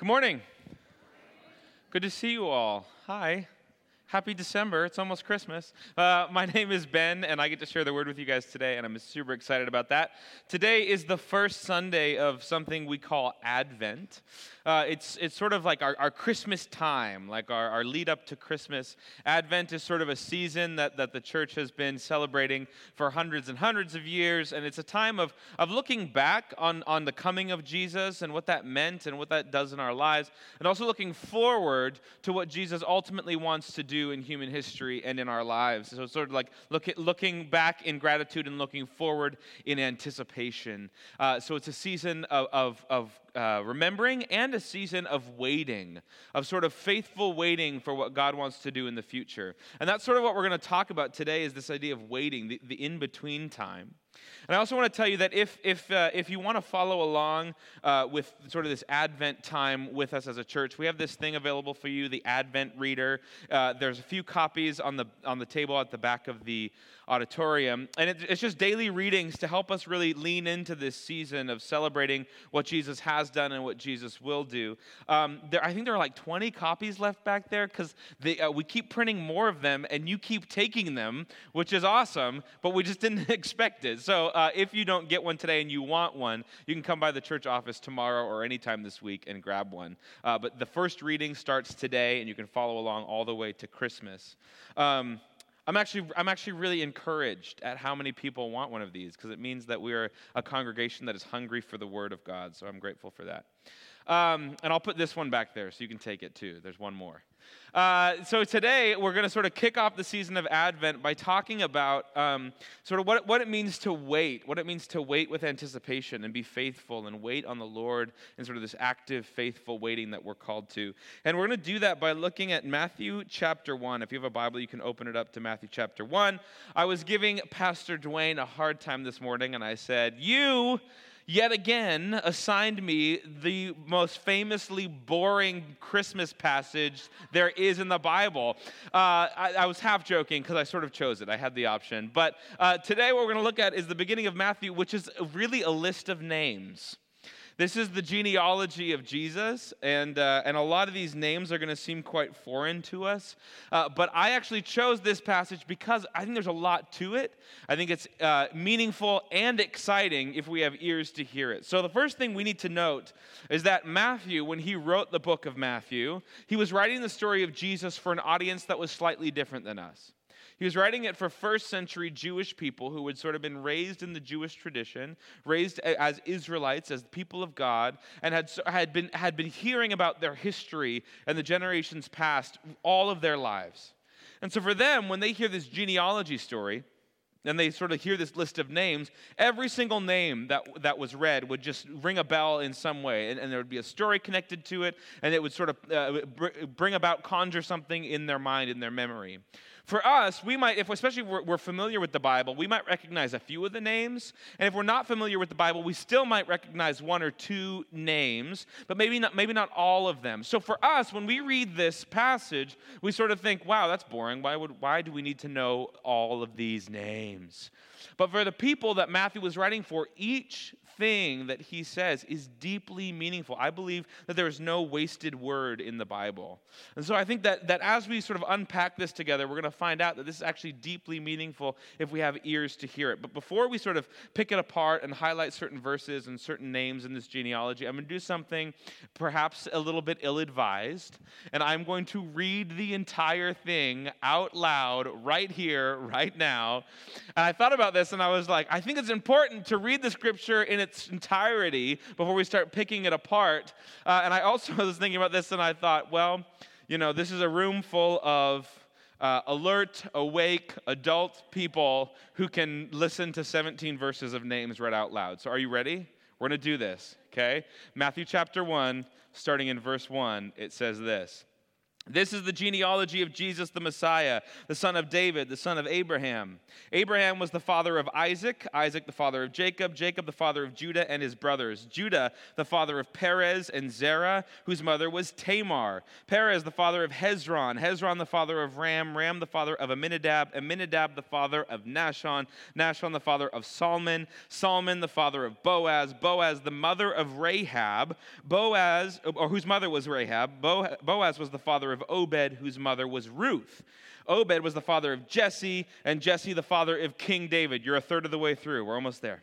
Good morning. Good to see you all. Hi. Happy December. It's almost Christmas. Uh, my name is Ben, and I get to share the word with you guys today, and I'm super excited about that. Today is the first Sunday of something we call Advent. Uh, it's, it's sort of like our, our Christmas time, like our, our lead up to Christmas. Advent is sort of a season that, that the church has been celebrating for hundreds and hundreds of years, and it's a time of, of looking back on, on the coming of Jesus and what that meant and what that does in our lives, and also looking forward to what Jesus ultimately wants to do in human history and in our lives. So it's sort of like look at, looking back in gratitude and looking forward in anticipation. Uh, so it's a season of, of, of uh, remembering and a season of waiting, of sort of faithful waiting for what God wants to do in the future. And that's sort of what we're going to talk about today is this idea of waiting, the, the in-between time. And I also want to tell you that if, if, uh, if you want to follow along uh, with sort of this Advent time with us as a church, we have this thing available for you, the Advent Reader. Uh, there's a few copies on the, on the table at the back of the auditorium. And it, it's just daily readings to help us really lean into this season of celebrating what Jesus has done and what Jesus will do. Um, there, I think there are like 20 copies left back there because uh, we keep printing more of them and you keep taking them, which is awesome, but we just didn't expect it. So uh, if you don't get one today and you want one, you can come by the church office tomorrow or anytime this week and grab one. Uh, but the first reading starts today and you can follow along all the way to Christmas. Um, I'm actually, I'm actually really encouraged at how many people want one of these because it means that we are a congregation that is hungry for the Word of God. So I'm grateful for that. Um, and I'll put this one back there so you can take it too. There's one more. Uh, so today we're going to sort of kick off the season of Advent by talking about um, sort of what, what it means to wait, what it means to wait with anticipation and be faithful and wait on the Lord and sort of this active, faithful waiting that we're called to. And we're going to do that by looking at Matthew chapter 1. If you have a Bible, you can open it up to Matthew chapter 1. I was giving Pastor Dwayne a hard time this morning, and I said, You yet again assigned me the most famously boring Christmas passage there is in the Bible. Uh, I, I, was half joking because I sort of chose it. I had the option. But uh, today, what we're going to look at is the beginning of Matthew, which is really a list of names. This is the genealogy of Jesus, and, uh, and a lot of these names are going to seem quite foreign to us. Uh, but I actually chose this passage because I think there's a lot to it. I think it's uh, meaningful and exciting if we have ears to hear it. So, the first thing we need to note is that Matthew, when he wrote the book of Matthew, he was writing the story of Jesus for an audience that was slightly different than us. He was writing it for first century Jewish people who had sort of been raised in the Jewish tradition, raised as Israelites, as people of God, and had, had, been, had been hearing about their history and the generations past all of their lives. And so for them, when they hear this genealogy story, and they sort of hear this list of names, every single name that, that was read would just ring a bell in some way. And, and there would be a story connected to it, and it would sort of uh, bring about, conjure something in their mind, in their memory. For us, we might, if especially if we're, we're, familiar with the Bible, we might recognize a few of the names. And if we're not familiar with the Bible, we still might recognize one or two names, but maybe not, maybe not all of them. So for us, when we read this passage, we sort of think, wow, that's boring. Why, would, why do we need to know all of these names? But for the people that Matthew was writing for, each thing that he says is deeply meaningful. I believe that there is no wasted word in the Bible. And so I think that, that as we sort of unpack this together, we're going to find out that this is actually deeply meaningful if we have ears to hear it. But before we sort of pick it apart and highlight certain verses and certain names in this genealogy, I'm going to do something perhaps a little bit ill advised. And I'm going to read the entire thing out loud right here, right now. And I thought about this and I was like, I think it's important to read the scripture in its its entirety before we start picking it apart. Uh, and I also was thinking about this and I thought, well, you know, this is a room full of uh, alert, awake, adult people who can listen to 17 verses of names read out loud. So are you ready? We're going to do this, okay? Matthew chapter 1, starting in verse 1, it says this This is the genealogy of Jesus the Messiah, the son of David, the son of Abraham. Abraham was the father of Isaac, Isaac the father of Jacob, Jacob the father of Judah and his brothers, Judah the father of Perez and Zerah, whose mother was Tamar, Perez the father of Hezron, Hezron the father of Ram, Ram the father of Amminadab, Amminadab the father of Nahshon, Nahshon the father of Salmon, Salmon the father of Boaz, Boaz the mother of Rahab, Boaz, or whose mother was Rahab, Boaz was the father of of Obed, whose mother was Ruth. Obed was the father of Jesse, and Jesse the father of King David. You're a third of the way through. We're almost there.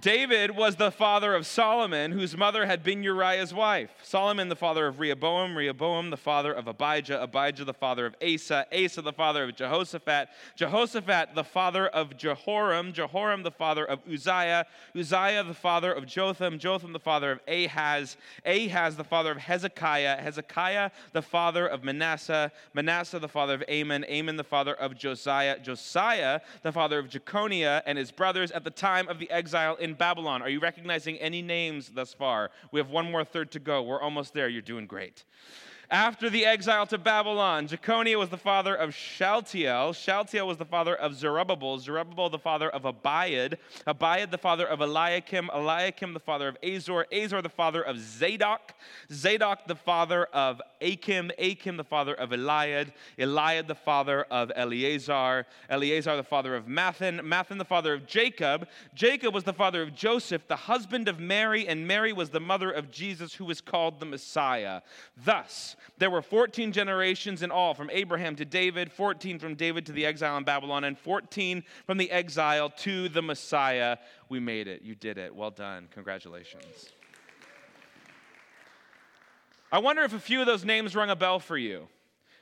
David was the father of Solomon, whose mother had been Uriah's wife. Solomon, the father of Rehoboam. Rehoboam, the father of Abijah. Abijah, the father of Asa. Asa, the father of Jehoshaphat. Jehoshaphat, the father of Jehoram. Jehoram, the father of Uzziah. Uzziah, the father of Jotham. Jotham, the father of Ahaz. Ahaz, the father of Hezekiah. Hezekiah, the father of Manasseh. Manasseh, the father of Amon. Amon, the father of Josiah. Josiah, the father of Jeconiah and his brothers at the time of the exile in Babylon. Are you recognizing any names thus far? We have one more third to go. We're almost there. You're doing great. After the exile to Babylon, Jeconiah was the father of Shealtiel. Shealtiel was the father of Zerubbabel. Zerubbabel the father of Abiad. Abiad the father of Eliakim. Eliakim the father of Azor. Azor the father of Zadok. Zadok the father of Achim. Achim the father of Eliad. Eliad the father of Eleazar. Eleazar the father of Matthan. Matthan the father of Jacob. Jacob was the father of Joseph, the husband of Mary, and Mary was the mother of Jesus, who was called the Messiah. Thus, there were 14 generations in all from Abraham to David, 14 from David to the exile in Babylon, and 14 from the exile to the Messiah. We made it. You did it. Well done. Congratulations. I wonder if a few of those names rung a bell for you.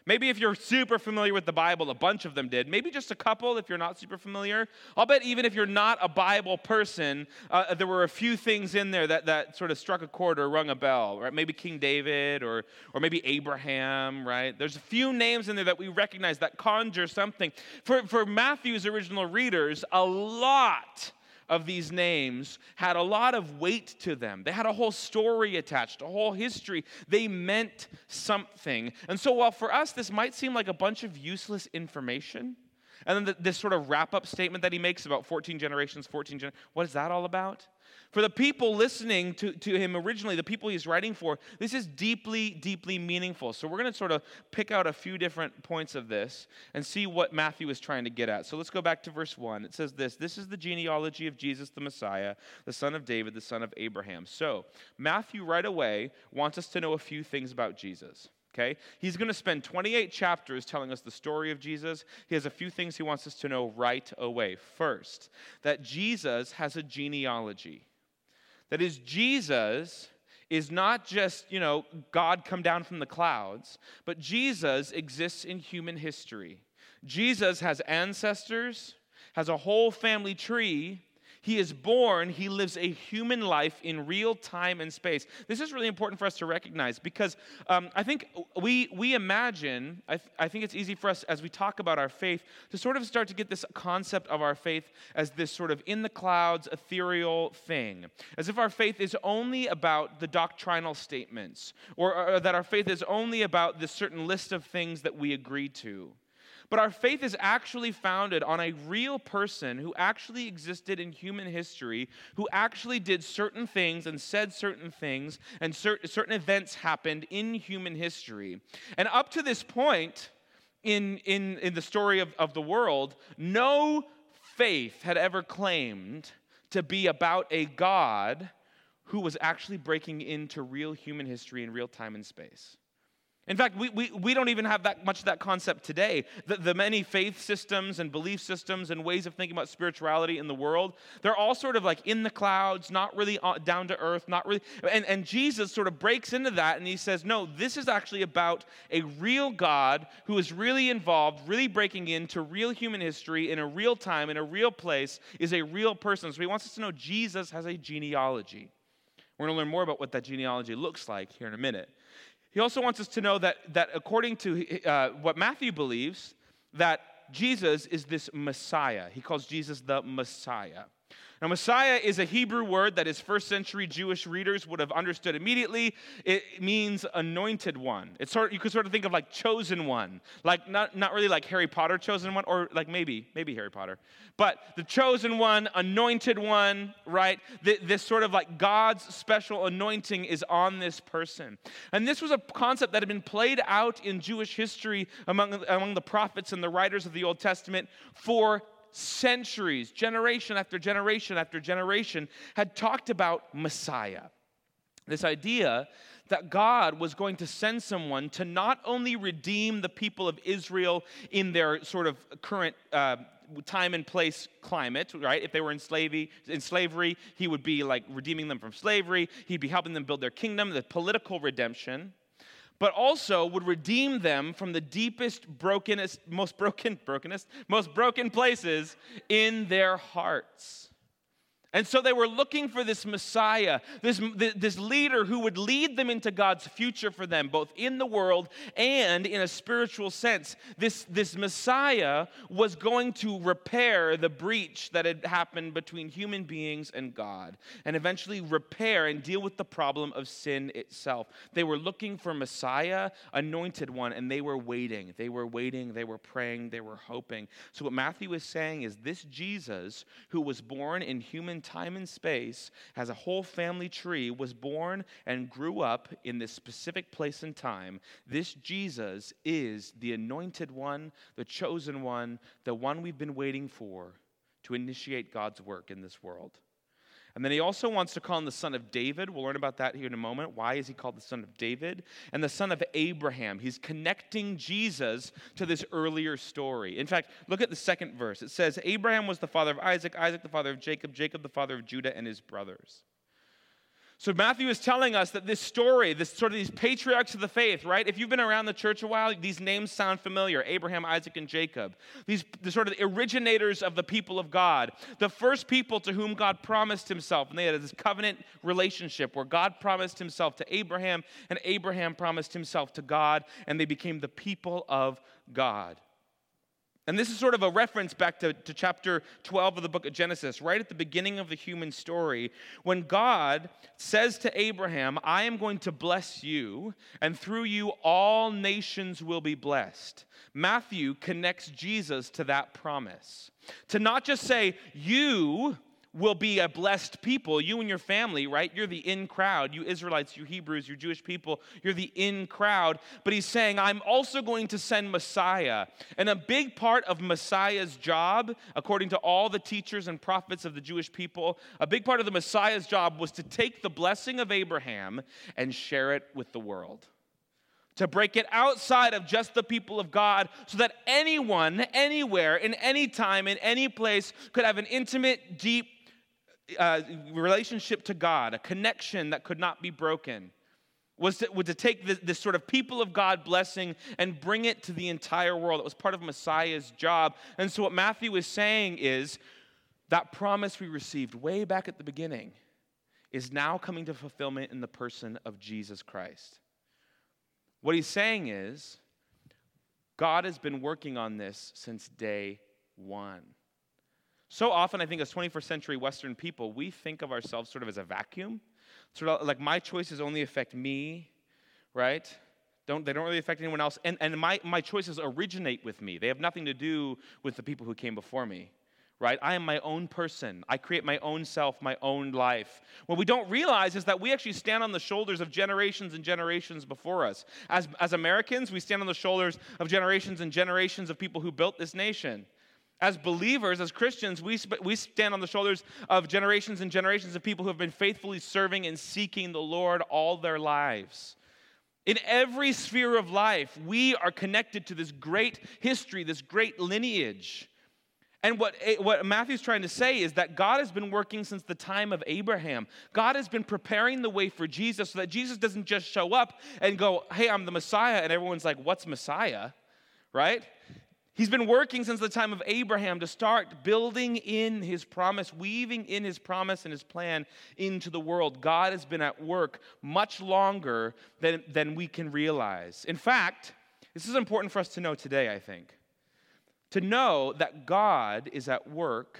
Maybe if you're super familiar with the Bible, a bunch of them did. Maybe just a couple if you're not super familiar. I'll bet even if you're not a Bible person, uh, there were a few things in there that, that sort of struck a chord or rung a bell, right? Maybe King David or, or maybe Abraham, right? There's a few names in there that we recognize that conjure something. For, for Matthew's original readers, a lot of these names had a lot of weight to them. They had a whole story attached, a whole history. They meant something. And so, while for us this might seem like a bunch of useless information, and then the, this sort of wrap up statement that he makes about 14 generations, 14 generations, what is that all about? For the people listening to, to him originally, the people he's writing for, this is deeply, deeply meaningful. So we're going to sort of pick out a few different points of this and see what Matthew is trying to get at. So let's go back to verse 1. It says this This is the genealogy of Jesus the Messiah, the son of David, the son of Abraham. So Matthew right away wants us to know a few things about Jesus. Okay? He's going to spend 28 chapters telling us the story of Jesus. He has a few things he wants us to know right away. First, that Jesus has a genealogy. That is, Jesus is not just, you know, God come down from the clouds, but Jesus exists in human history. Jesus has ancestors, has a whole family tree, he is born, he lives a human life in real time and space. This is really important for us to recognize because um, I think we, we imagine, I, th- I think it's easy for us as we talk about our faith to sort of start to get this concept of our faith as this sort of in the clouds, ethereal thing. As if our faith is only about the doctrinal statements or, or that our faith is only about this certain list of things that we agree to. But our faith is actually founded on a real person who actually existed in human history, who actually did certain things and said certain things, and certain events happened in human history. And up to this point in, in, in the story of, of the world, no faith had ever claimed to be about a God who was actually breaking into real human history in real time and space. In fact, we, we, we don't even have that much of that concept today. The, the many faith systems and belief systems and ways of thinking about spirituality in the world, they're all sort of like in the clouds, not really down to earth, not really. And, and Jesus sort of breaks into that and he says, no, this is actually about a real God who is really involved, really breaking into real human history in a real time, in a real place, is a real person. So he wants us to know Jesus has a genealogy. We're going to learn more about what that genealogy looks like here in a minute. He also wants us to know that, that according to uh, what Matthew believes, that Jesus is this Messiah. He calls Jesus the Messiah. Now, Messiah is a Hebrew word that his first century Jewish readers would have understood immediately. It means anointed one. It's sort of, you could sort of think of like chosen one, like not, not really like Harry Potter chosen one, or like maybe, maybe Harry Potter, but the chosen one, anointed one, right? This sort of like God's special anointing is on this person. And this was a concept that had been played out in Jewish history among, among the prophets and the writers of the Old Testament for centuries, generation after generation after generation, had talked about Messiah. This idea that God was going to send someone to not only redeem the people of Israel in their sort of current uh, time and place climate, right? If they were in slavery, in slavery, he would be like redeeming them from slavery. He'd be helping them build their kingdom, the political redemption but also would redeem them from the deepest, brokenest, most broken, brokenest, most broken places in their hearts. And so they were looking for this Messiah, this, this leader who would lead them into God's future for them, both in the world and in a spiritual sense. This, this Messiah was going to repair the breach that had happened between human beings and God, and eventually repair and deal with the problem of sin itself. They were looking for Messiah, anointed one, and they were waiting. They were waiting, they were praying, they were hoping. So, what Matthew is saying is this Jesus, who was born in human time and space, as a whole family tree, was born and grew up in this specific place and time. This Jesus is the anointed one, the chosen one, the one we've been waiting for to initiate God's work in this world. And then he also wants to call him the son of David. We'll learn about that here in a moment. Why is he called the son of David? And the son of Abraham. He's connecting Jesus to this earlier story. In fact, look at the second verse. It says, Abraham was the father of Isaac, Isaac the father of Jacob, Jacob the father of Judah and his brothers. So Matthew is telling us that this story, this sort of these patriarchs of the faith, right? If you've been around the church a while, these names sound familiar: Abraham, Isaac, and Jacob. These the sort of originators of the people of God, the first people to whom God promised Himself, and they had this covenant relationship where God promised Himself to Abraham, and Abraham promised Himself to God, and they became the people of God. And this is sort of a reference back to, to chapter 12 of the book of Genesis, right at the beginning of the human story, when God says to Abraham, I am going to bless you, and through you all nations will be blessed. Matthew connects Jesus to that promise. To not just say, You will be a blessed people. You and your family, right? You're the in crowd. You Israelites, you Hebrews, you Jewish people, you're the in crowd. But he's saying, I'm also going to send Messiah. And a big part of Messiah's job, according to all the teachers and prophets of the Jewish people, a big part of the Messiah's job was to take the blessing of Abraham and share it with the world to break it outside of just the people of God so that anyone, anywhere, in any time, in any place could have an intimate, deep uh, relationship to God, a connection that could not be broken, was to, was to take this, this, sort of people of God blessing and bring it to the entire world. It was part of Messiah's job. And so, what Matthew is saying is that promise we received way back at the beginning is now coming to fulfillment in the person of Jesus Christ. What he's saying is, God has been working on this since day one. So often, I think as 21st century Western people, we think of ourselves sort of as a vacuum. Sort of like my choices only affect me, right? Don't, they don't really affect anyone else. And, and my, my choices originate with me. They have nothing to do with the people who came before me, right? I am my own person. I create my own self, my own life. What we don't realize is that we actually stand on the shoulders of generations and generations before us. As, as Americans, we stand on the shoulders of generations and generations of people who built this nation. As believers, as Christians, we, we stand on the shoulders of generations and generations of people who have been faithfully serving and seeking the Lord all their lives. In every sphere of life, we are connected to this great history, this great lineage. And what, what Matthew's trying to say is that God has been working since the time of Abraham. God has been preparing the way for Jesus so that Jesus doesn't just show up and go, Hey, I'm the Messiah. And everyone's like, What's Messiah? Right? He's been working since the time of Abraham to start building in his promise, weaving in his promise and his plan into the world. God has been at work much longer than, than we can realize. In fact, this is important for us to know today, I think. To know that God is at work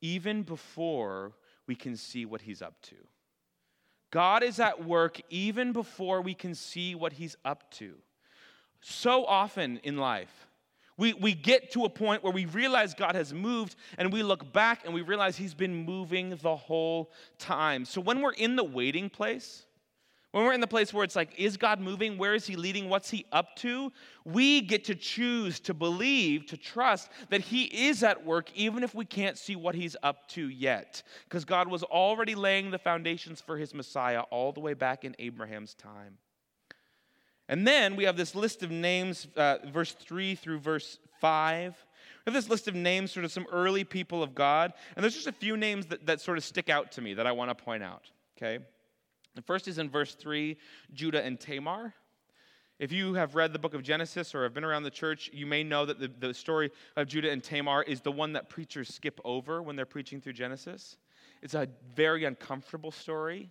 even before we can see what he's up to. God is at work even before we can see what he's up to. So often in life, we, we get to a point where we realize God has moved and we look back and we realize he's been moving the whole time. So when we're in the waiting place, when we're in the place where it's like, is God moving? Where is He leading? What's He up to? We get to choose to believe, to trust that He is at work, even if we can't see what He's up to yet. Because God was already laying the foundations for His Messiah all the way back in Abraham's time. And then we have this list of names, uh, verse 3 through verse 5. We have this list of names, sort of some early people of God. And there's just a few names that, that sort of stick out to me that I want to point out, okay? The first is in verse 3 Judah and Tamar. If you have read the book of Genesis or have been around the church, you may know that the, the story of Judah and Tamar is the one that preachers skip over when they're preaching through Genesis. It's a very uncomfortable story,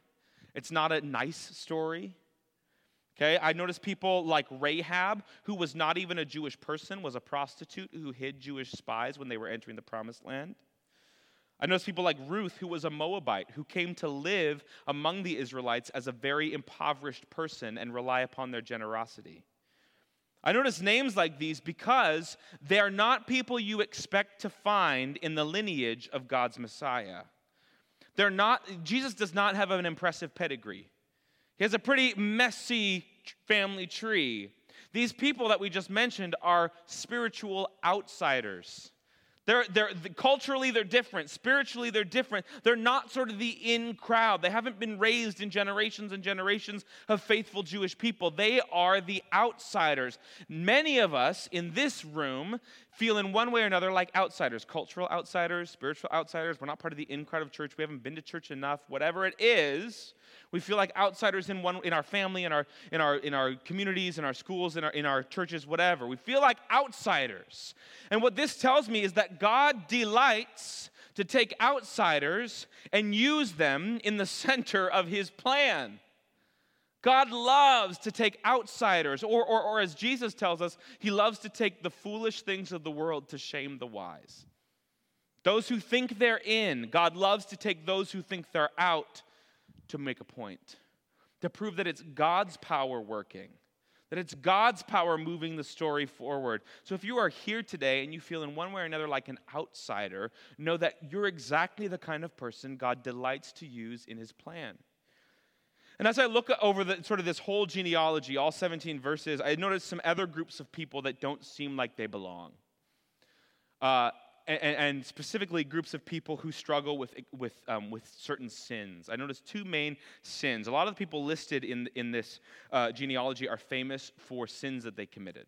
it's not a nice story. Okay, I noticed people like Rahab, who was not even a Jewish person, was a prostitute who hid Jewish spies when they were entering the promised land. I notice people like Ruth, who was a Moabite, who came to live among the Israelites as a very impoverished person and rely upon their generosity. I notice names like these because they are not people you expect to find in the lineage of God's Messiah. They're not, Jesus does not have an impressive pedigree. He has a pretty messy family tree. These people that we just mentioned are spiritual outsiders. They're, they're, culturally, they're different. Spiritually, they're different. They're not sort of the in crowd. They haven't been raised in generations and generations of faithful Jewish people. They are the outsiders. Many of us in this room feel, in one way or another, like outsiders cultural outsiders, spiritual outsiders. We're not part of the in crowd of church. We haven't been to church enough. Whatever it is, we feel like outsiders in, one, in our family, in our, in, our, in our communities, in our schools, in our, in our churches, whatever. We feel like outsiders. And what this tells me is that God delights to take outsiders and use them in the center of his plan. God loves to take outsiders, or, or, or as Jesus tells us, he loves to take the foolish things of the world to shame the wise. Those who think they're in, God loves to take those who think they're out to make a point, to prove that it's God's power working, that it's God's power moving the story forward. So if you are here today and you feel in one way or another like an outsider, know that you're exactly the kind of person God delights to use in his plan. And as I look over the, sort of this whole genealogy, all 17 verses, I notice some other groups of people that don't seem like they belong. Uh, and, and, specifically groups of people who struggle with, with, um, with certain sins. I noticed two main sins. A lot of the people listed in, in this uh, genealogy are famous for sins that they committed,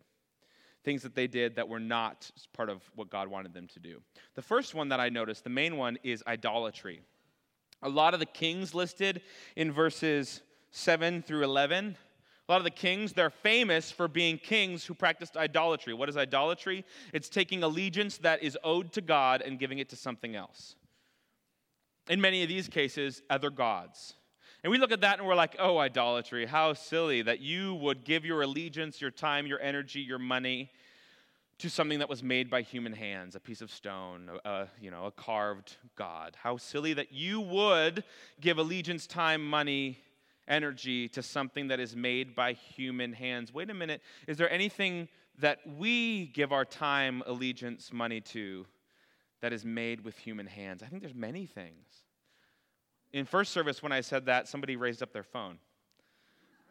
things that they did that were not part of what God wanted them to do. The first one that I noticed, the main one, is idolatry. A lot of the kings listed in verses 7 through 11 a lot of the kings, they're famous for being kings who practiced idolatry. What is idolatry? It's taking allegiance that is owed to God and giving it to something else. In many of these cases, other gods. And we look at that and we're like, oh, idolatry, how silly that you would give your allegiance, your time, your energy, your money to something that was made by human hands, a piece of stone, a, you know, a carved God. How silly that you would give allegiance, time, money, energy to something that is made by human hands. Wait a minute, is there anything that we give our time, allegiance, money to that is made with human hands? I think there's many things. In first service, when I said that, somebody raised up their phone.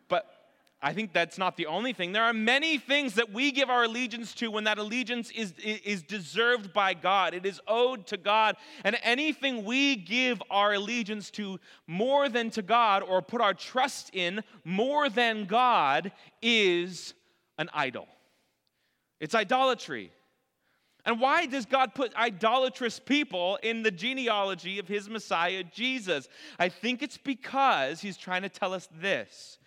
But I think that's not the only thing. There are many things that we give our allegiance to when that allegiance is, is deserved by God. It is owed to God. And anything we give our allegiance to more than to God or put our trust in more than God is an idol. It's idolatry. And why does God put idolatrous people in the genealogy of his Messiah, Jesus? I think it's because he's trying to tell us this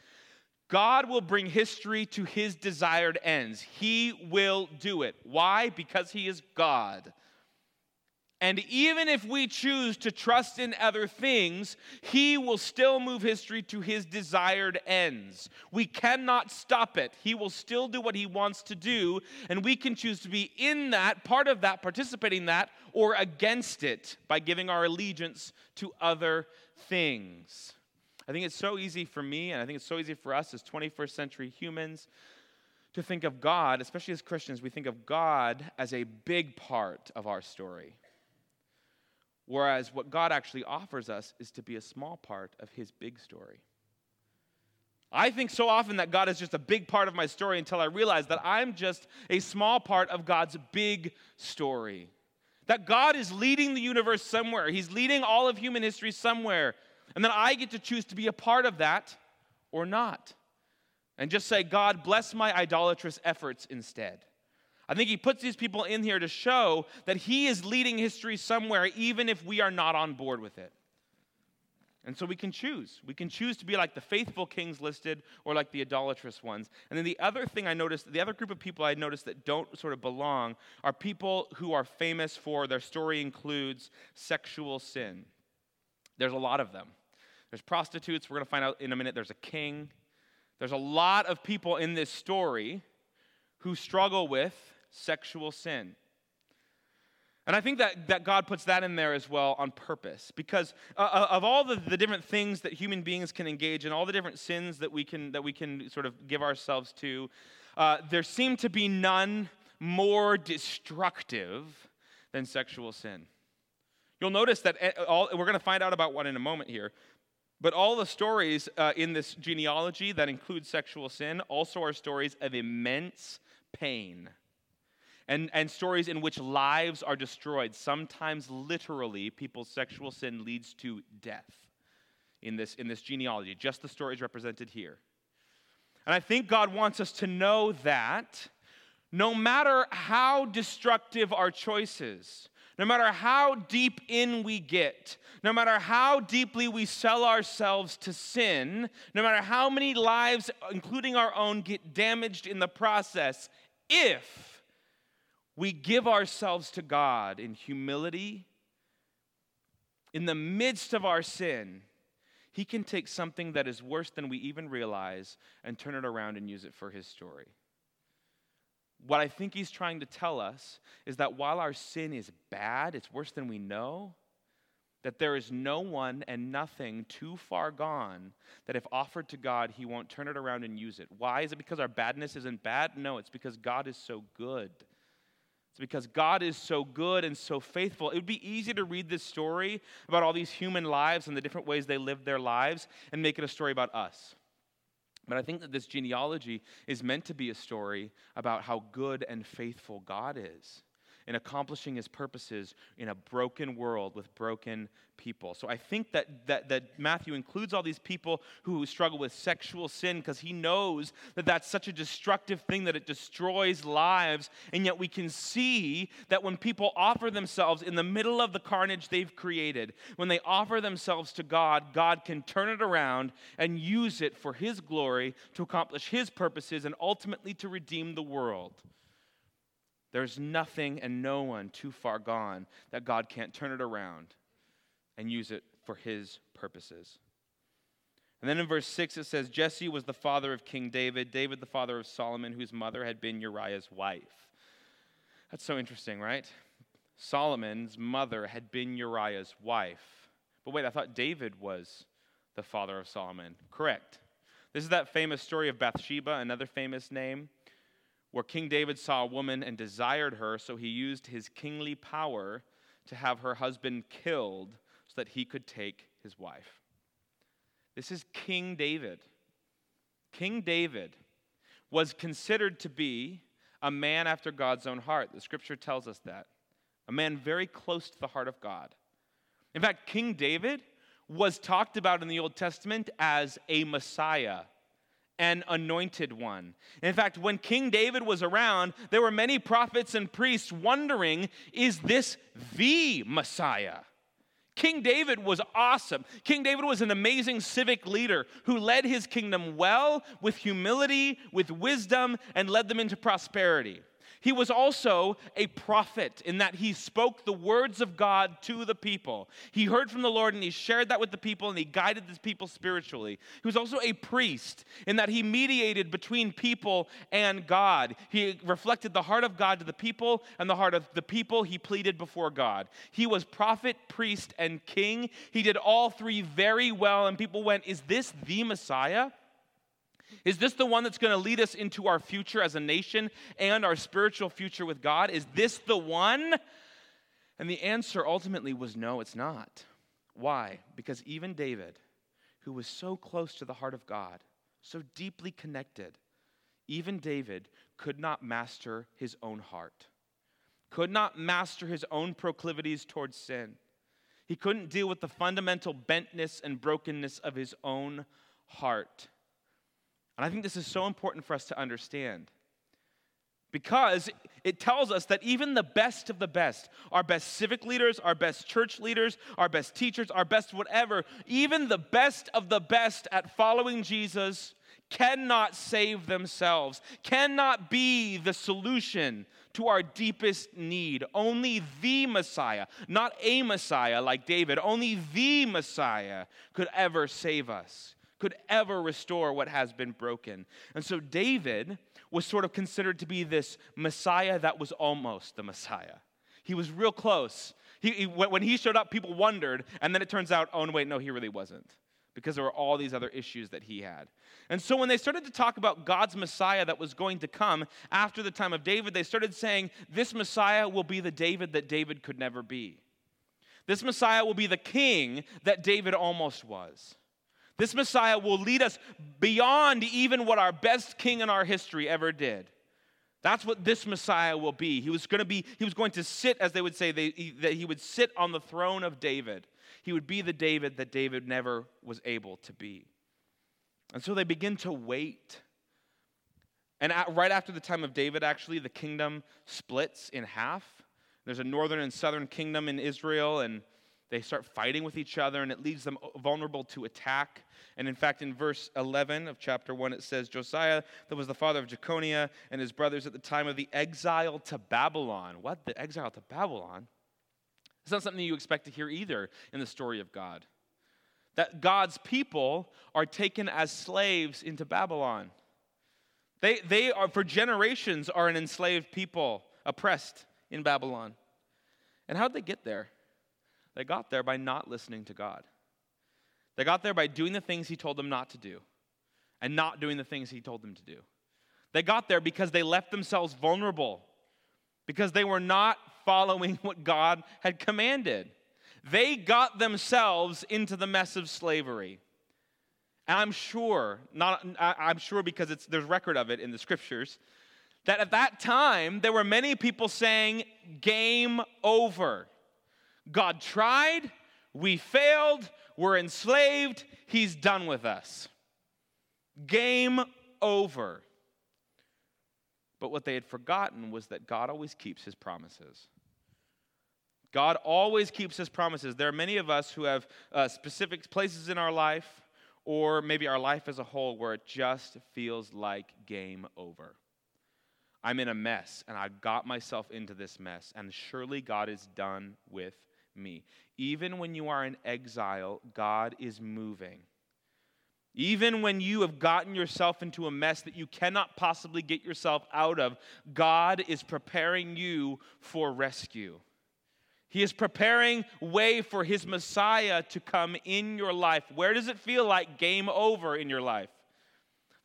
God will bring history to his desired ends. He will do it. Why? Because he is God. And even if we choose to trust in other things, He will still move history to His desired ends. We cannot stop it. He will still do what He wants to do, and we can choose to be in that, part of that, participating in that, or against it by giving our allegiance to other things. I think it's so easy for me, and I think it's so easy for us as 21st century humans to think of God, especially as Christians, we think of God as a big part of our story. Whereas what God actually offers us is to be a small part of his big story. I think so often that God is just a big part of my story until I realize that I'm just a small part of God's big story. That God is leading the universe somewhere, He's leading all of human history somewhere. And then I get to choose to be a part of that or not. And just say, God, bless my idolatrous efforts instead. I think he puts these people in here to show that he is leading history somewhere, even if we are not on board with it. And so we can choose. We can choose to be like the faithful kings listed or like the idolatrous ones. And then the other thing I noticed, the other group of people I noticed that don't sort of belong are people who are famous for their story includes sexual sin. There's a lot of them. There's prostitutes, we're going to find out in a minute. There's a king. There's a lot of people in this story who struggle with sexual sin. And I think that, that God puts that in there as well on purpose because uh, uh, of all the, the different things that human beings can engage in, all the different sins that we can, that we can sort of give ourselves to, uh, there seem to be none more destructive than sexual sin. You'll notice that eh, all, we're going to find out about one in a moment here. But all the stories uh, in this genealogy that include sexual sin also are stories of immense pain and, and stories in which lives are destroyed. Sometimes, literally, people's sexual sin leads to death in this, in this genealogy. Just the stories represented here. And I think God wants us to know that no matter how destructive our choices, no matter how deep in we get, no matter how deeply we sell ourselves to sin, no matter how many lives, including our own, get damaged in the process, if we give ourselves to God in humility, in the midst of our sin, He can take something that is worse than we even realize and turn it around and use it for His story. What I think He's trying to tell us is that while our sin is bad, it's worse than we know, that there is no one and nothing too far gone that if offered to God, He won't turn it around and use it. Why? Is it because our badness isn't bad? No, it's because God is so good. It's because God is so good and so faithful. It would be easy to read this story about all these human lives and the different ways they lived their lives and make it a story about us. But I think that this genealogy is meant to be a story about how good and faithful God is in accomplishing his purposes in a broken world with broken people. So I think that, that, that Matthew includes all these people who struggle with sexual sin because he knows that that's such a destructive thing that it destroys lives. And yet we can see that when people offer themselves in the middle of the carnage they've created, when they offer themselves to God, God can turn it around and use it for his glory to accomplish his purposes and ultimately to redeem the world. There's nothing and no one too far gone that God can't turn it around and use it for his purposes. And then in verse 6 it says Jesse was the father of King David, David the father of Solomon, whose mother had been Uriah's wife. That's so interesting, right? Solomon's mother had been Uriah's wife. But wait, I thought David was the father of Solomon. Correct. This is that famous story of Bathsheba, another famous name where King David saw a woman and desired her, so he used his kingly power to have her husband killed so that he could take his wife. This is King David. King David was considered to be a man after God's own heart. The scripture tells us that. A man very close to the heart of God. In fact, King David was talked about in the Old Testament as a Messiah an anointed one. In fact, when King David was around, there were many prophets and priests wondering is this the Messiah? King David was awesome. King David was an amazing civic leader who led his kingdom well with humility, with wisdom, and led them into prosperity. He was also a prophet in that he spoke the words of God to the people. He heard from the Lord and he shared that with the people and he guided the people spiritually. He was also a priest in that he mediated between people and God. He reflected the heart of God to the people and the heart of the people he pleaded before God. He was prophet, priest, and king. He did all three very well, and people went, Is this the Messiah? Is this the one that's going to lead us into our future as a nation and our spiritual future with God? Is this the one? And the answer ultimately was no, it's not. Why? Because even David, who was so close to the heart of God, so deeply connected, even David could not master his own heart, could not master his own proclivities towards sin. He couldn't deal with the fundamental bentness and brokenness of his own heart. And I think this is so important for us to understand because it tells us that even the best of the best, our best civic leaders, our best church leaders, our best teachers, our best whatever, even the best of the best at following Jesus cannot save themselves, cannot be the solution to our deepest need. Only the Messiah, not a Messiah like David, only the Messiah could ever save us could ever restore what has been broken. And so David was sort of considered to be this Messiah that was almost the Messiah. He was real close. He, he, when he showed up, people wondered, and then it turns out, oh, wait, no, he really wasn't. Because there were all these other issues that he had. And so when they started to talk about God's Messiah that was going to come after the time of David, they started saying, This Messiah will be the David that David could never be. This Messiah will be the king that David almost was. This Messiah will lead us beyond even what our best king in our history ever did. That's what this Messiah will be. He was going to be, he was going to sit, as they would say, they, he, that he would sit on the throne of David. He would be the David that David never was able to be. And so they begin to wait. And at, right after the time of David, actually, the kingdom splits in half. There's a northern and southern kingdom in Israel, and they start fighting with each other, and it leaves them vulnerable to attack. And in fact, in verse 11 of chapter 1, it says Josiah, that was the father of Jeconiah, and his brothers at the time of the exile to Babylon. What? The exile to Babylon? It's not something you expect to hear either in the story of God. That God's people are taken as slaves into Babylon. They, they are, for generations, are an enslaved people, oppressed in Babylon. And how'd they get there? They got there by not listening to God. They got there by doing the things He told them not to do and not doing the things He told them to do. They got there because they left themselves vulnerable, because they were not following what God had commanded. They got themselves into the mess of slavery. And I'm sure, not, I'm sure because it's, there's record of it in the scriptures, that at that time there were many people saying, Game over. God tried, we failed, we're enslaved, he's done with us. Game over. But what they had forgotten was that God always keeps his promises. God always keeps his promises. There are many of us who have uh, specific places in our life, or maybe our life as a whole, where it just feels like game over. I'm in a mess, and I got myself into this mess, and surely God is done with me. Even when you are in exile, God is moving. Even when you have gotten yourself into a mess that you cannot possibly get yourself out of, God is preparing you for rescue. He is preparing way for his Messiah to come in your life. Where does it feel like game over in your life?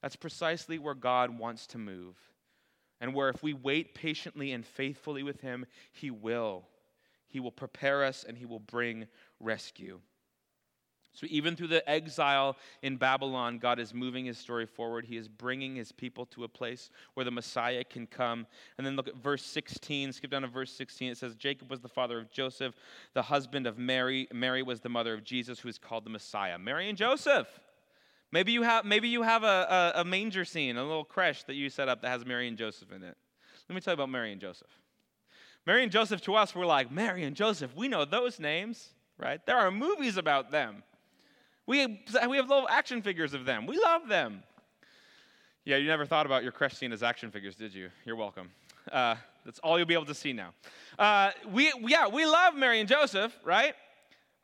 That's precisely where God wants to move. And where if we wait patiently and faithfully with him, he will. He will prepare us and He will bring rescue. So, even through the exile in Babylon, God is moving his story forward. He is bringing his people to a place where the Messiah can come. And then look at verse 16. Skip down to verse 16. It says, Jacob was the father of Joseph, the husband of Mary. Mary was the mother of Jesus, who is called the Messiah. Mary and Joseph. Maybe you have, maybe you have a, a, a manger scene, a little creche that you set up that has Mary and Joseph in it. Let me tell you about Mary and Joseph. Mary and Joseph to us, we're like, Mary and Joseph, we know those names, right? There are movies about them. We, we have little action figures of them. We love them. Yeah, you never thought about your creche scene as action figures, did you? You're welcome. Uh, that's all you'll be able to see now. Uh, we, yeah, we love Mary and Joseph, right?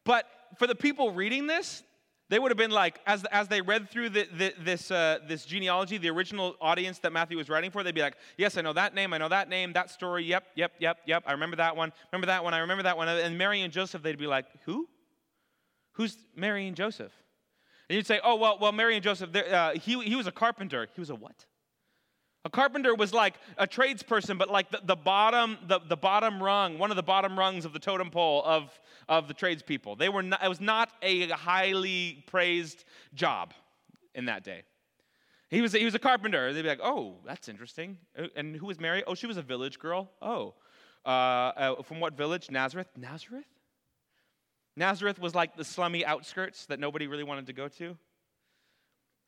But for the people reading this, they would have been like, as, as they read through the, the, this, uh, this genealogy, the original audience that Matthew was writing for, they'd be like, yes, I know that name, I know that name, that story, yep, yep, yep, yep, I remember that one, remember that one, I remember that one. And Mary and Joseph, they'd be like, who? Who's Mary and Joseph? And you'd say, oh, well, well Mary and Joseph, uh, he, he was a carpenter. He was a what? A carpenter was like a tradesperson, but like the, the, bottom, the, the bottom rung, one of the bottom rungs of the totem pole of, of the tradespeople. They were not, it was not a highly praised job in that day. He was, he was a carpenter. They'd be like, oh, that's interesting. Uh, and who was Mary? Oh, she was a village girl. Oh, uh, uh, from what village? Nazareth? Nazareth? Nazareth was like the slummy outskirts that nobody really wanted to go to.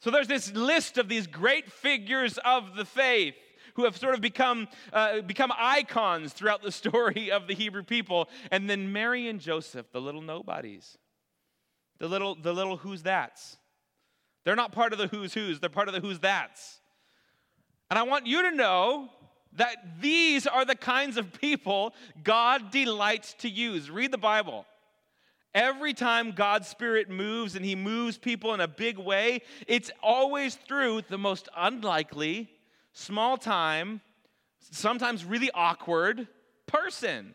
So there's this list of these great figures of the faith who have sort of become, uh, become icons throughout the story of the Hebrew people. And then Mary and Joseph, the little nobodies, the little, the little who's that's. They're not part of the who's who's, they're part of the who's that's. And I want you to know that these are the kinds of people God delights to use. Read the Bible. Every time God's Spirit moves and He moves people in a big way, it's always through the most unlikely, small time, sometimes really awkward person.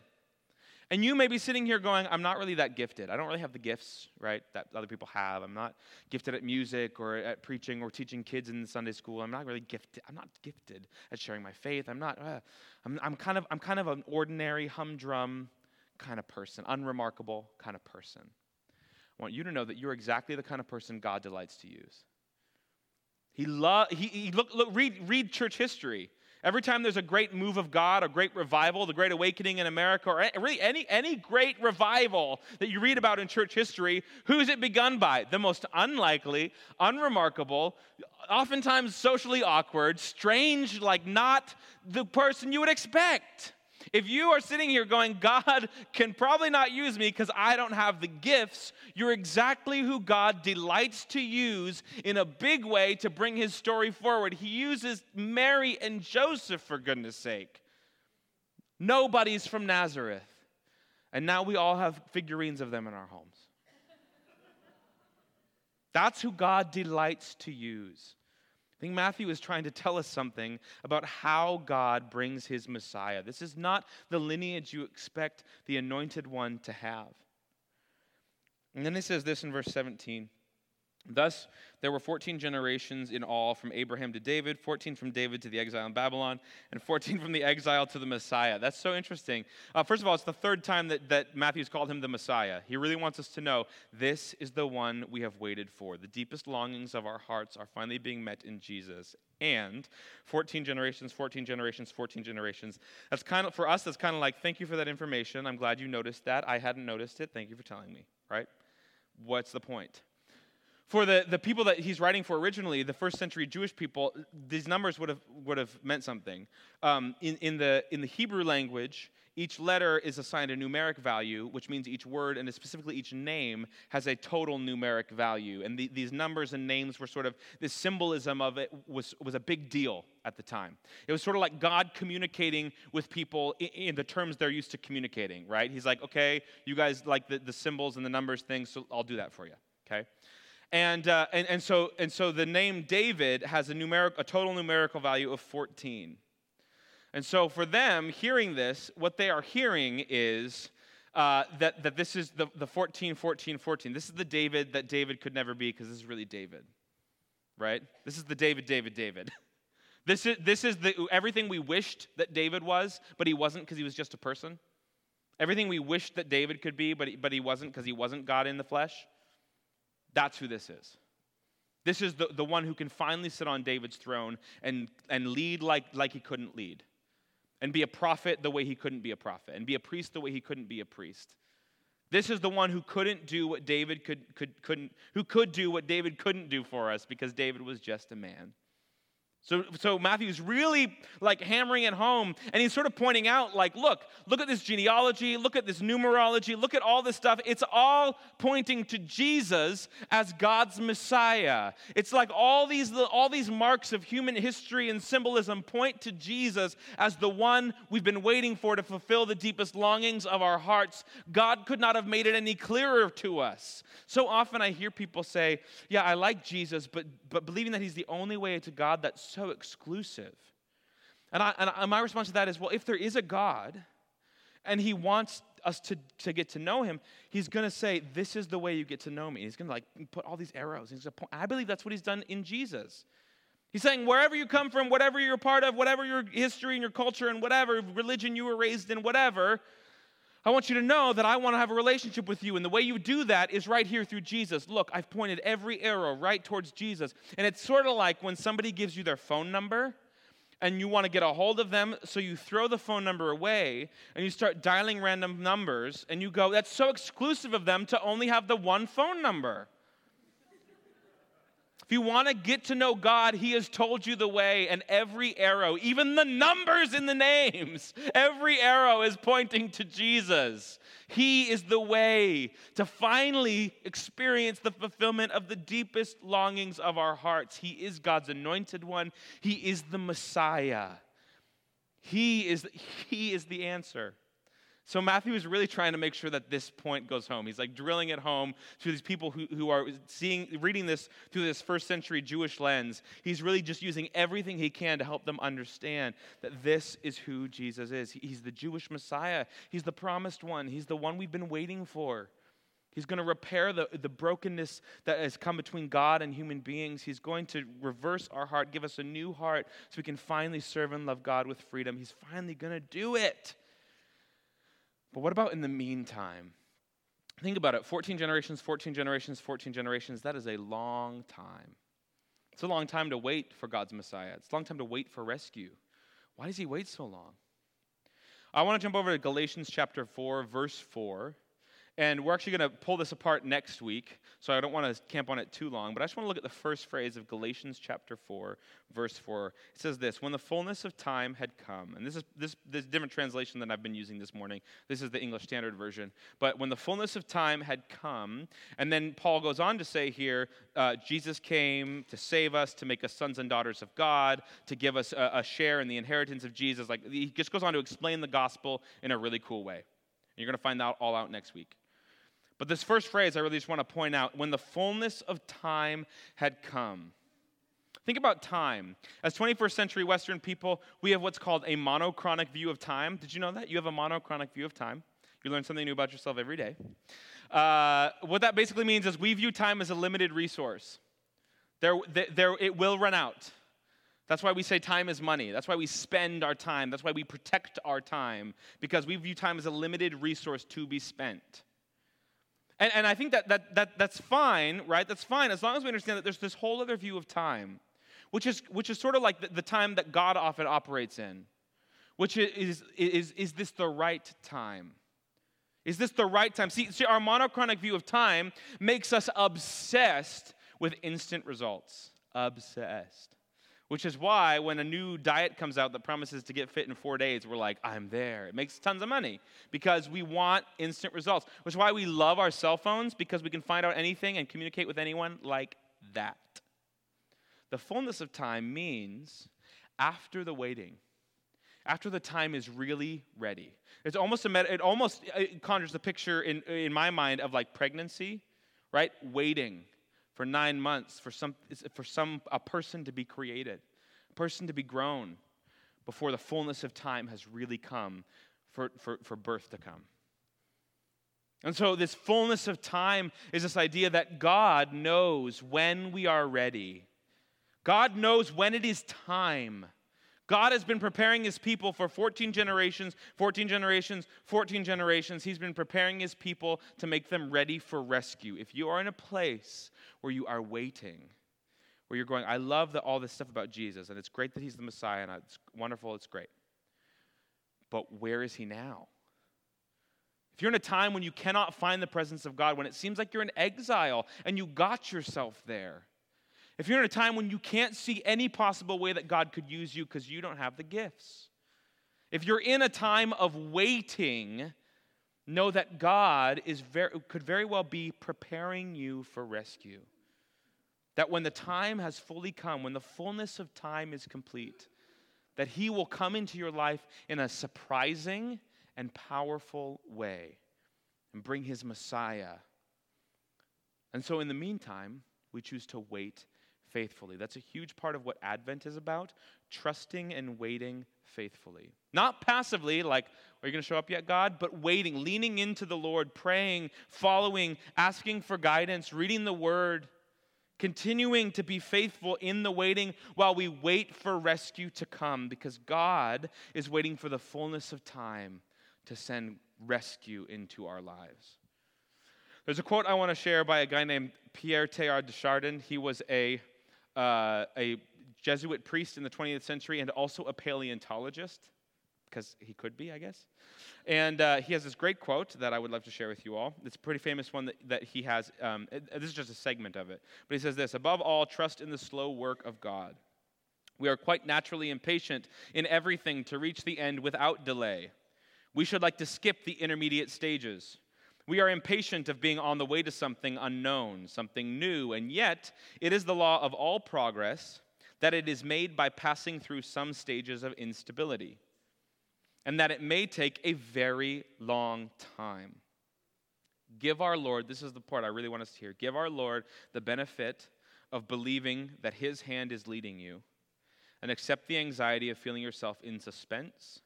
And you may be sitting here going, I'm not really that gifted. I don't really have the gifts, right, that other people have. I'm not gifted at music or at preaching or teaching kids in Sunday school. I'm not really gifted. I'm not gifted at sharing my faith. I'm not, uh, I'm, I'm, kind of, I'm kind of an ordinary humdrum kind of person, unremarkable kind of person. I want you to know that you're exactly the kind of person God delights to use. He love he, he look, look read read church history. Every time there's a great move of God, a great revival, the Great Awakening in America, or really any, any great revival that you read about in church history, who is it begun by? The most unlikely, unremarkable, oftentimes socially awkward, strange, like not the person you would expect. If you are sitting here going, God can probably not use me because I don't have the gifts, you're exactly who God delights to use in a big way to bring his story forward. He uses Mary and Joseph, for goodness sake. Nobody's from Nazareth. And now we all have figurines of them in our homes. That's who God delights to use. I think Matthew is trying to tell us something about how God brings his Messiah. This is not the lineage you expect the anointed one to have. And then he says this in verse 17 Thus, there were 14 generations in all from Abraham to David, 14 from David to the exile in Babylon, and 14 from the exile to the Messiah. That's so interesting. Uh, first of all, it's the third time that, that Matthew's called him the Messiah. He really wants us to know this is the one we have waited for. The deepest longings of our hearts are finally being met in Jesus. And 14 generations, 14 generations, 14 generations. That's kind of, for us, that's kind of like, thank you for that information. I'm glad you noticed that. I hadn't noticed it. Thank you for telling me, right? What's the point? For the, the people that he's writing for originally, the first century Jewish people, these numbers would have, would have meant something. Um, in, in, the, in the Hebrew language, each letter is assigned a numeric value, which means each word and specifically each name has a total numeric value. And the, these numbers and names were sort of, this symbolism of it was, was a big deal at the time. It was sort of like God communicating with people in, in the terms they're used to communicating, right? He's like, okay, you guys like the, the symbols and the numbers things, so I'll do that for you, okay? And, uh, and, and, so, and so the name David has a, numeric, a total numerical value of 14. And so for them, hearing this, what they are hearing is uh, that, that this is the, the 14, 14, 14. This is the David that David could never be because this is really David, right? This is the David, David, David. This is, this is the, everything we wished that David was, but he wasn't because he was just a person. Everything we wished that David could be, but he, but he wasn't because he wasn't God in the flesh. That's who this is. This is the, the one who can finally sit on David's throne and, and lead like, like he couldn't lead, and be a prophet the way he couldn't be a prophet, and be a priest the way he couldn't be a priest. This is the one who couldn't do what David could, could, couldn't, who could do what David couldn't do for us because David was just a man. So, so Matthew's really like hammering it home, and he's sort of pointing out, like, look, look at this genealogy, look at this numerology, look at all this stuff. It's all pointing to Jesus as God's Messiah. It's like all these, all these marks of human history and symbolism point to Jesus as the one we've been waiting for to fulfill the deepest longings of our hearts. God could not have made it any clearer to us. So often I hear people say, yeah, I like Jesus, but, but believing that he's the only way to God, that's so exclusive. And, I, and my response to that is well, if there is a God and he wants us to, to get to know him, he's going to say, This is the way you get to know me. He's going to like put all these arrows. He's point. I believe that's what he's done in Jesus. He's saying, wherever you come from, whatever you're a part of, whatever your history and your culture and whatever religion you were raised in, whatever, I want you to know that I want to have a relationship with you. And the way you do that is right here through Jesus. Look, I've pointed every arrow right towards Jesus. And it's sort of like when somebody gives you their phone number and you want to get a hold of them, so you throw the phone number away and you start dialing random numbers and you go, that's so exclusive of them to only have the one phone number. If you want to get to know God, He has told you the way, and every arrow, even the numbers in the names, every arrow is pointing to Jesus. He is the way to finally experience the fulfillment of the deepest longings of our hearts. He is God's anointed one, He is the Messiah. He is, he is the answer. So Matthew is really trying to make sure that this point goes home. He's like drilling it home to these people who, who are seeing, reading this through this first century Jewish lens. He's really just using everything he can to help them understand that this is who Jesus is. He's the Jewish Messiah. He's the promised one. He's the one we've been waiting for. He's going to repair the, the brokenness that has come between God and human beings. He's going to reverse our heart, give us a new heart so we can finally serve and love God with freedom. He's finally going to do it. But what about in the meantime? Think about it 14 generations, 14 generations, 14 generations. That is a long time. It's a long time to wait for God's Messiah. It's a long time to wait for rescue. Why does he wait so long? I want to jump over to Galatians chapter 4, verse 4. And we're actually going to pull this apart next week, so I don't want to camp on it too long, but I just want to look at the first phrase of Galatians chapter 4, verse 4. It says this When the fullness of time had come, and this is this, this different translation than I've been using this morning. This is the English Standard Version. But when the fullness of time had come, and then Paul goes on to say here, uh, Jesus came to save us, to make us sons and daughters of God, to give us a, a share in the inheritance of Jesus. Like he just goes on to explain the gospel in a really cool way. You're going to find that all out next week. But this first phrase I really just want to point out when the fullness of time had come. Think about time. As 21st century Western people, we have what's called a monochronic view of time. Did you know that? You have a monochronic view of time. You learn something new about yourself every day. Uh, what that basically means is we view time as a limited resource. There, there, it will run out. That's why we say time is money. That's why we spend our time. That's why we protect our time, because we view time as a limited resource to be spent. And, and I think that, that, that that's fine, right? That's fine as long as we understand that there's this whole other view of time, which is, which is sort of like the, the time that God often operates in, which is, is, is this the right time? Is this the right time? See, see, our monochronic view of time makes us obsessed with instant results. Obsessed. Which is why when a new diet comes out that promises to get fit in four days, we're like, I'm there. It makes tons of money because we want instant results. Which is why we love our cell phones because we can find out anything and communicate with anyone like that. The fullness of time means after the waiting, after the time is really ready. It's almost a it almost it conjures the picture in, in my mind of like pregnancy, right? Waiting for nine months for some, for some a person to be created, a person to be grown before the fullness of time has really come for, for, for birth to come. And so, this fullness of time is this idea that God knows when we are ready. God knows when it is time. God has been preparing his people for 14 generations, 14 generations, 14 generations. He's been preparing his people to make them ready for rescue. If you are in a place where you are waiting, where you're going, I love the, all this stuff about Jesus, and it's great that he's the Messiah, and it's wonderful, it's great. But where is he now? If you're in a time when you cannot find the presence of God, when it seems like you're in exile and you got yourself there, If you're in a time when you can't see any possible way that God could use you because you don't have the gifts. If you're in a time of waiting, know that God is very, could very well be preparing you for rescue. That when the time has fully come, when the fullness of time is complete, that He will come into your life in a surprising and powerful way and bring His Messiah. And so, in the meantime, we choose to wait faithfully. That's a huge part of what Advent is about trusting and waiting faithfully. Not passively, like, are you going to show up yet, God? But waiting, leaning into the Lord, praying, following, asking for guidance, reading the word, continuing to be faithful in the waiting while we wait for rescue to come because God is waiting for the fullness of time to send rescue into our lives. There's a quote I want to share by a guy named Pierre Teilhard de Chardin. He was a, uh, a Jesuit priest in the 20th century and also a paleontologist, because he could be, I guess. And uh, he has this great quote that I would love to share with you all. It's a pretty famous one that, that he has. Um, it, this is just a segment of it. But he says this Above all, trust in the slow work of God. We are quite naturally impatient in everything to reach the end without delay. We should like to skip the intermediate stages. We are impatient of being on the way to something unknown, something new, and yet it is the law of all progress that it is made by passing through some stages of instability and that it may take a very long time. Give our Lord, this is the part I really want us to hear, give our Lord the benefit of believing that His hand is leading you, and accept the anxiety of feeling yourself in suspense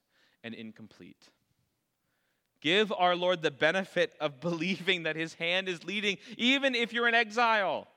and incomplete. Give our Lord the benefit of believing that His hand is leading, even if you're in exile.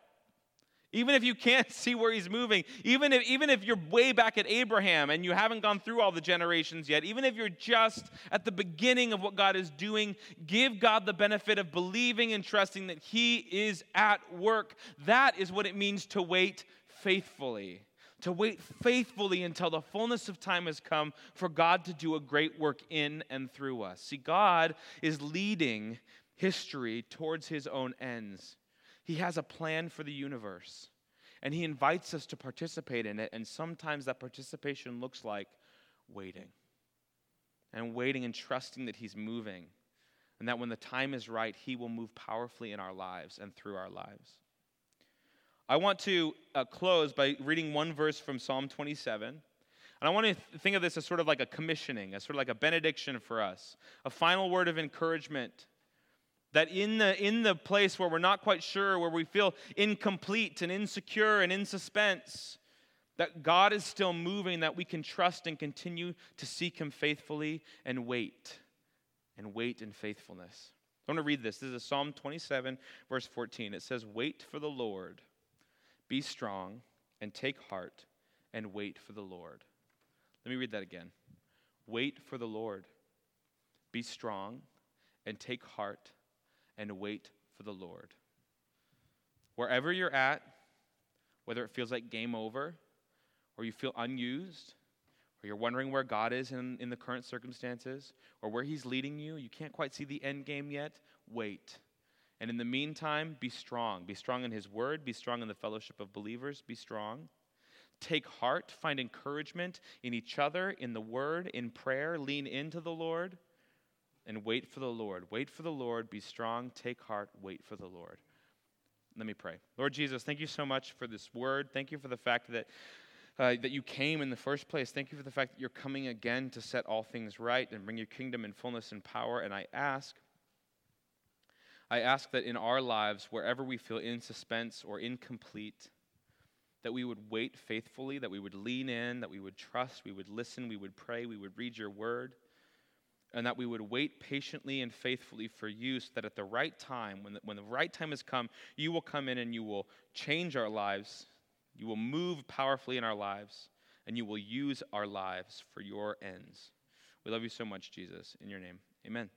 Even if you can't see where he's moving, even if, even if you're way back at Abraham and you haven't gone through all the generations yet, even if you're just at the beginning of what God is doing, give God the benefit of believing and trusting that he is at work. That is what it means to wait faithfully. To wait faithfully until the fullness of time has come for God to do a great work in and through us. See, God is leading history towards his own ends. He has a plan for the universe, and He invites us to participate in it. And sometimes that participation looks like waiting and waiting and trusting that He's moving, and that when the time is right, He will move powerfully in our lives and through our lives. I want to uh, close by reading one verse from Psalm 27. And I want to think of this as sort of like a commissioning, as sort of like a benediction for us, a final word of encouragement that in the, in the place where we're not quite sure, where we feel incomplete and insecure and in suspense, that God is still moving, that we can trust and continue to seek Him faithfully and wait, and wait in faithfulness. I want to read this. This is Psalm 27, verse 14. It says, Wait for the Lord, be strong, and take heart, and wait for the Lord. Let me read that again. Wait for the Lord, be strong, and take heart and wait for the Lord. Wherever you're at, whether it feels like game over, or you feel unused, or you're wondering where God is in, in the current circumstances, or where He's leading you, you can't quite see the end game yet, wait. And in the meantime, be strong. Be strong in His word, be strong in the fellowship of believers, be strong. Take heart, find encouragement in each other, in the word, in prayer, lean into the Lord and wait for the Lord. Wait for the Lord. Be strong. Take heart. Wait for the Lord. Let me pray. Lord Jesus, thank you so much for this word. Thank you for the fact that. Uh, that you came in the first place. Thank you for the fact that you're coming again to set all things right and bring your kingdom in fullness and power. And I ask, I ask that in our lives, wherever we feel in suspense or incomplete, that we would wait faithfully, that we would lean in, that we would trust, we would listen, we would pray, we would read your word and that we would wait patiently and faithfully for you so that at the right time, when the, when the right time has come, you will come in and you will change our lives. You will move powerfully in our lives, and you will use our lives for your ends. We love you so much, Jesus. In your name, amen.